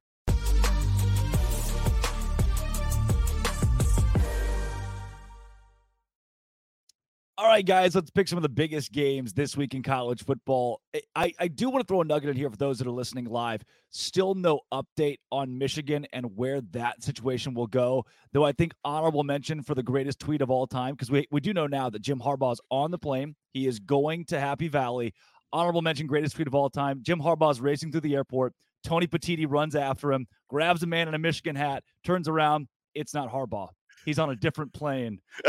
All right, guys, let's pick some of the biggest games this week in college football. I- I, do want to throw a nugget in here for those that are listening live. Still no update on Michigan and where that situation will go. Though I think honorable mention for the greatest tweet of all time, because we, we do know now that Jim Harbaugh is on the plane. He is going to Happy Valley. Honorable mention, greatest tweet of all time. Jim Harbaugh is racing through the airport. Tony Petitti runs after him, grabs a man in a Michigan hat, turns around. It's not Harbaugh. He's on a different plane.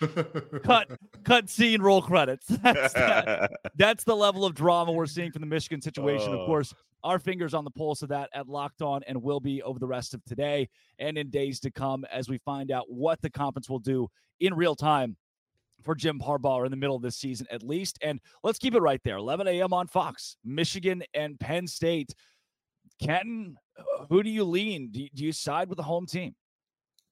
Cut, cut scene, roll credits. That's, that- that's the level of drama we're seeing from the Michigan situation. Of Oh. course, our fingers on the pulse of that at Locked On and will be over the rest of today and in days to come as we find out what the conference will do in real time for Jim Harbaugh in the middle of this season, at least. And let's keep it right there 11 a.m. on Fox, Michigan and Penn State. Kenton, who do you lean? Do you, do you side with the home team?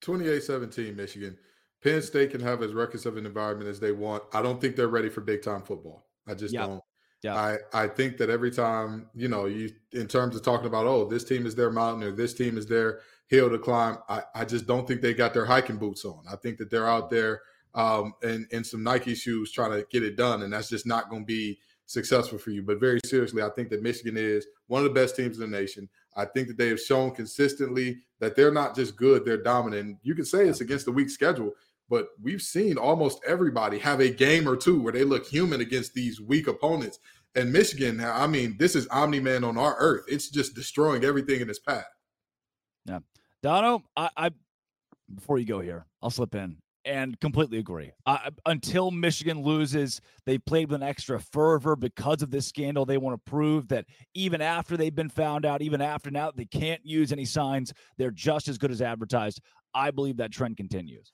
28 17, Michigan. Penn State can have as reckless of an environment as they want. I don't think they're ready for big time football. I just Yeah. don't. Yeah. I, I think that every time, you know, you in terms of talking about, oh, this team is their mountain or this team is their hill to climb, I, I just don't think they got their hiking boots on. I think that they're out there um, in, in some Nike shoes trying to get it done, and that's just not going to be successful for you. But very seriously, I think that Michigan is one of the best teams in the nation. I think that they have shown consistently that they're not just good, they're dominant. You can say it's against the weak schedule, but we've seen almost everybody have a game or two where they look human against these weak opponents. And Michigan, I mean, this is Omni Man on our earth. It's just destroying everything in its path. Yeah. Donno, I, I before you go here, I'll slip in. and completely agree. Uh, until Michigan loses, they played with an extra fervor because of this scandal. They want to prove that even after they've been found out, even after now, they can't use any signs. They're just as good as advertised. I believe that trend continues.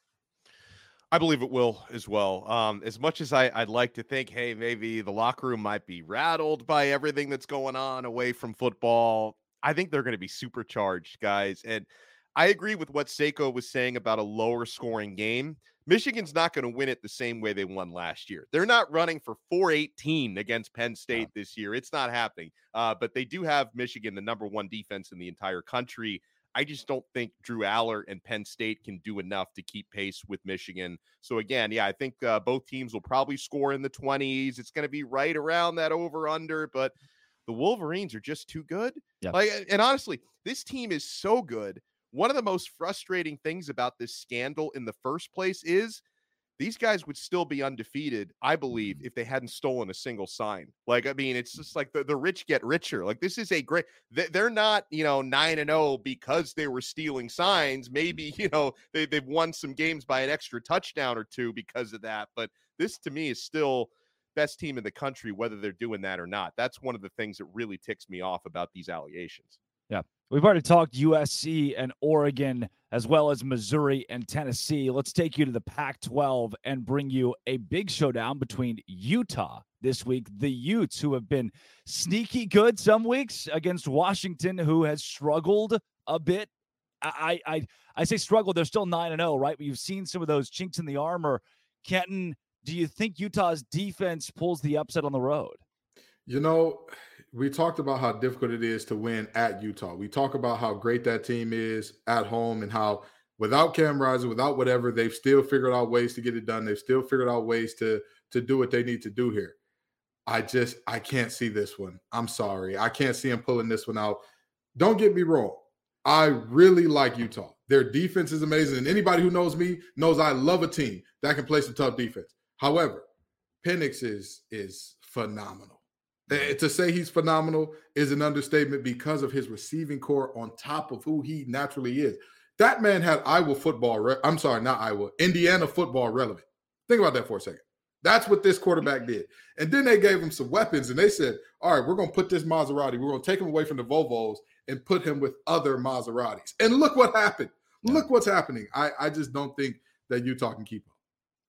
I believe it will as well. Um, as much as I, would like to think, hey, maybe the locker room might be rattled by everything that's going on away from football. I think they're going to be supercharged, guys. And I agree with what Seyko was saying about a lower scoring game. Michigan's not going to win it the same way they won last year. They're not running for 418 against Penn State this year. It's not happening. Uh, but they do have Michigan, the number one defense in the entire country. I just don't think Drew Allar and Penn State can do enough to keep pace with Michigan. So again, yeah, I think uh, both teams will probably score in the 20s. It's going to be right around that over under, but the Wolverines are just too good. Yep. Like, and honestly, this team is so good one of the most frustrating things about this scandal in the first place is these guys would still be undefeated, I believe, mm-hmm. if they hadn't stolen a single sign. Like, I mean, it's just like the, the rich get richer. Like, this is a great, they're not, you know, 9 and 0 because they were stealing signs. Maybe, you know, they, they've won some games by an extra touchdown or two because of that. But this to me is still best team in the country, whether they're doing that or not. That's one of the things that really ticks me off about these allegations. Yeah. We've already talked USC and Oregon, as well as Missouri and Tennessee. Let's take you to the Pac 12 and bring you a big showdown between Utah this week. The Utes, who have been sneaky good some weeks against Washington, who has struggled a bit. I, I, I say struggled. They're still 9 and 0, right? But you've seen some of those chinks in the armor. Kenton, do you think Utah's defense pulls the upset on the road? You know, we talked about how difficult it is to win at Utah. We talk about how great that team is at home and how without Cam Rising, without whatever, they've still figured out ways to get it done. They've still figured out ways to to do what they need to do here. I just I can't see this one. I'm sorry. I can't see them pulling this one out. Don't get me wrong. I really like Utah. Their defense is amazing. And anybody who knows me knows I love a team that can play some tough defense. However, Penix is is phenomenal. To say he's phenomenal is an understatement because of his receiving core on top of who he naturally is. That man had Iowa football. Re- I'm sorry, not Iowa, Indiana football relevant. Think about that for a second. That's what this quarterback mm-hmm. did. And then they gave him some weapons and they said, all right, we're going to put this Maserati, we're going to take him away from the Volvos and put him with other Maseratis. And look what happened. Look what's happening. I, I just don't think that Utah can keep up.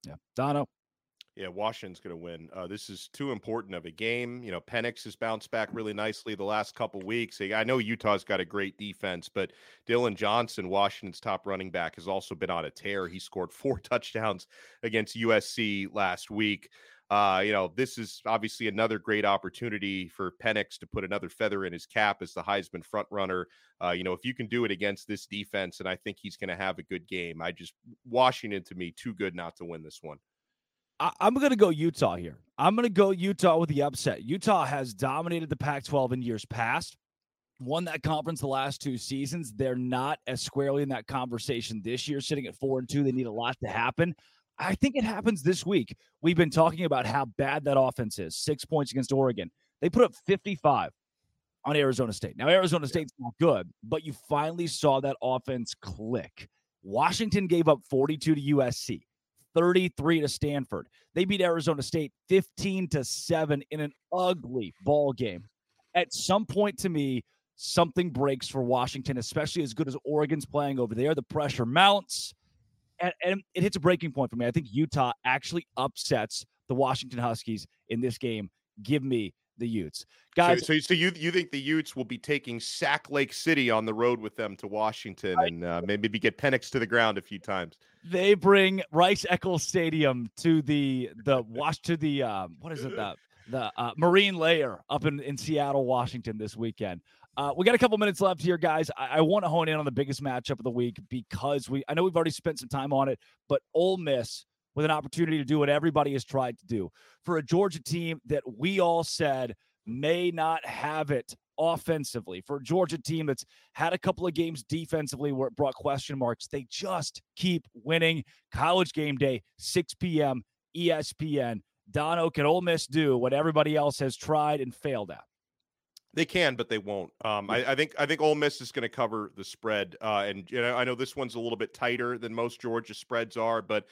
Yeah. Donno. Yeah, Washington's going to win. Uh, this is too important of a game. You know, Penix has bounced back really nicely the last couple weeks. I know Utah's got a great defense, but Dillon Johnson, Washington's top running back, has also been on a tear. He scored four touchdowns against USC last week. Uh, you know, this is obviously another great opportunity for Penix to put another feather in his cap as the Heisman front runner. Uh, you know, if you can do it against this defense, and I think he's going to have a good game. I just Washington to me too good not to win this one. I, am going to go Utah here. I'm going to go Utah with the upset. Utah has dominated the Pac 12 in years past, won that conference the last two seasons. They're not as squarely in that conversation this year, sitting at four and two. They need a lot to happen. I think it happens this week. We've been talking about how bad that offense is. Six points against Oregon. They put up 55 on Arizona State. Now, Arizona State's not good, but you finally saw that offense click. Washington gave up 42 to USC. 33 to Stanford. They beat Arizona State 15 to 7 in an ugly ball game. At some point to me, something breaks for Washington, especially as good as Oregon's playing over there. The pressure mounts and, and it hits a breaking point for me. I think Utah actually upsets the Washington Huskies in this game. Give me the Utes. Guys, so, so, so, you you think the Utes will be taking Sac Lake City on the road with them to Washington and uh, maybe get Penix to the ground a few times? They bring Rice Eccles Stadium to the the wash to the um, what is it the the uh, Marine Layer up in in Seattle, Washington this weekend. Uh, we got a couple minutes left here, guys. I, I want to hone in on the biggest matchup of the week because we I know we've already spent some time on it, but Ole Miss with an opportunity to do what everybody has tried to do. For a Georgia team that we all said may not have it offensively, for a Georgia team that's had a couple of games defensively where it brought question marks, they just keep winning. College game day, 6 p.m., ESPN. Donno, can Ole Miss do what everybody else has tried and failed at? They can, but they won't. Um, I, I, think I think Ole Miss is going to cover the spread, uh, and you know, I know this one's a little bit tighter than most Georgia spreads are, but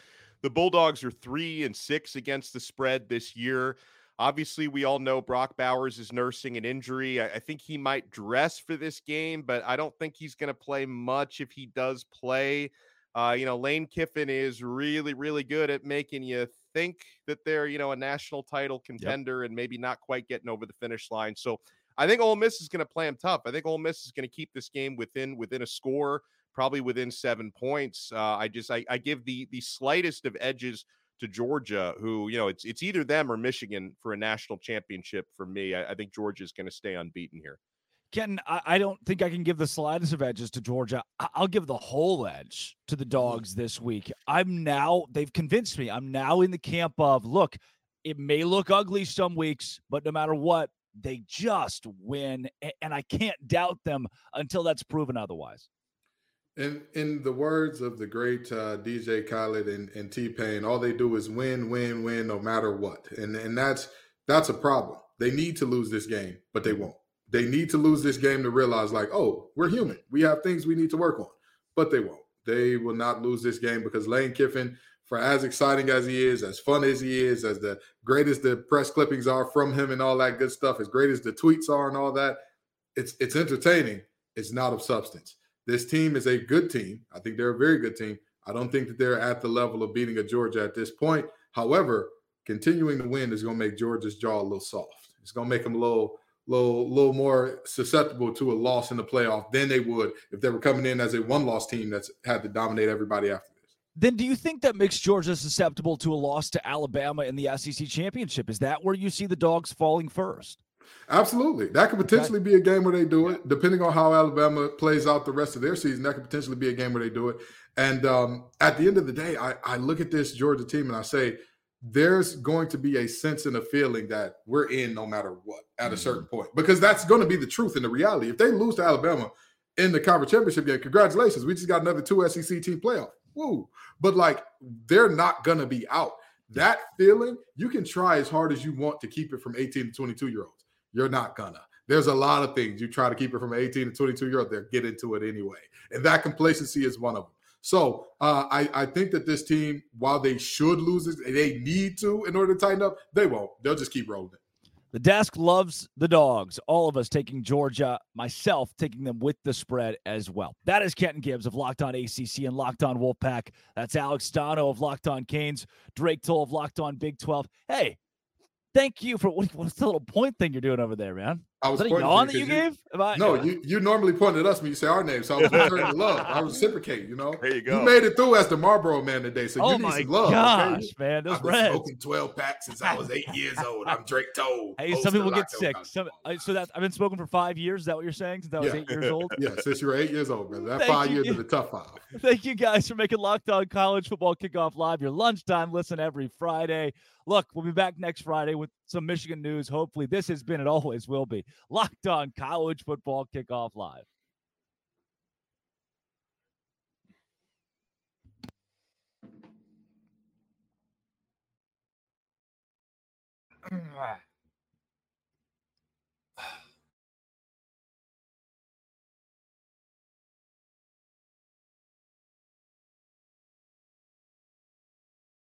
the Bulldogs are three and six against the spread this year. Obviously, we all know Brock Bowers is nursing an injury. I, I think he might dress for this game, but I don't think he's going to play much if he does play. Uh, you know, Lane Kiffin is really, really good at making you think that they're, you know, a national title contender yep. and maybe not quite getting over the finish line. So I think Ole Miss is going to play them tough. I think Ole Miss is going to keep this game within within a score, probably within seven points. Uh, I just I, I give the the slightest of edges to Georgia, who you know it's it's either them or Michigan for a national championship. For me, I, I think Georgia is going to stay unbeaten here. Ken, I, I, don't think I can give the slightest of edges to Georgia. I, I'll give the whole edge to the mm-hmm. dogs this week. I'm now they've convinced me. I'm now in the camp of look. It may look ugly some weeks, but no matter what, they just win, and I can't doubt them until that's proven otherwise. In in the words of the great uh, DJ Khaled and, and T Pain, all they do is win, win, win, no matter what, and and that's that's a problem. They need to lose this game, but they won't. They need to lose this game to realize, like, oh, we're human. We have things we need to work on, but they won't. They will not lose this game because Lane Kiffin for as exciting as he is, as fun as he is, as the greatest the press clippings are from him and all that good stuff, as great as the tweets are and all that, it's it's entertaining. It's not of substance. This team is a good team. I think they're a very good team. I don't think that they're at the level of beating a Georgia at this point. However, continuing to win is going to make Georgia's jaw a little soft. It's going to make them a little, little, little more susceptible to a loss in the playoff than they would if they were coming in as a one-loss team that's had to dominate everybody after this. then do you think that makes Georgia susceptible to a loss to Alabama in the SEC championship? Is that where you see the dogs falling first? Absolutely. That could potentially be a game where they do it, depending on how Alabama plays out the rest of their season. That could potentially be a game where they do it. And um, at the end of the day, I, I look at this Georgia team and I say, there's going to be a sense and a feeling that we're in no matter what at a certain mm-hmm. point, because that's going to be the truth and the reality. If they lose to Alabama in the conference championship game, congratulations. We just got another two SEC team playoff woo. But like they're not gonna be out. That feeling, you can try as hard as you want to keep it from 18 to 22 year olds. You're not gonna. There's a lot of things you try to keep it from 18 to 22 year old. They'll get into it anyway, and that complacency is one of them. So uh, I, I think that this team, while they should lose, it, they need to in order to tighten up. They won't. They'll just keep rolling. The desk loves the dogs. All of us taking Georgia, myself taking them with the spread as well. That is Kenton Gibbs of Locked On ACC and Locked On Wolfpack. That's Alex Donno of Locked On Canes, Drake Toll of Locked On Big 12. Hey, thank you for what's the little point thing you're doing over there, man? I was, was that a yawn that you, you gave? I, no, you, you normally point at us when you say our name, so I was returning the love. I reciprocate, you know. There you go. You made it through as the Marlboro man today, so oh you need some love. Gosh, okay? man, those I've been smoking twelve packs since I was eight years old. I'm Drake Toll. Hey, some people get sick. Some, uh, so that I've been smoking for five years. Is that what you're saying? Since I was yeah. eight years old. yeah, since you were eight years old, man. That Thank five you. years is a tough five. Thank you guys for making Locked On College Football Kickoff Live your lunchtime listen every Friday. Look, we'll be back next Friday with some Michigan news. Hopefully, this has been and always will be Locked On College Football Kickoff Live.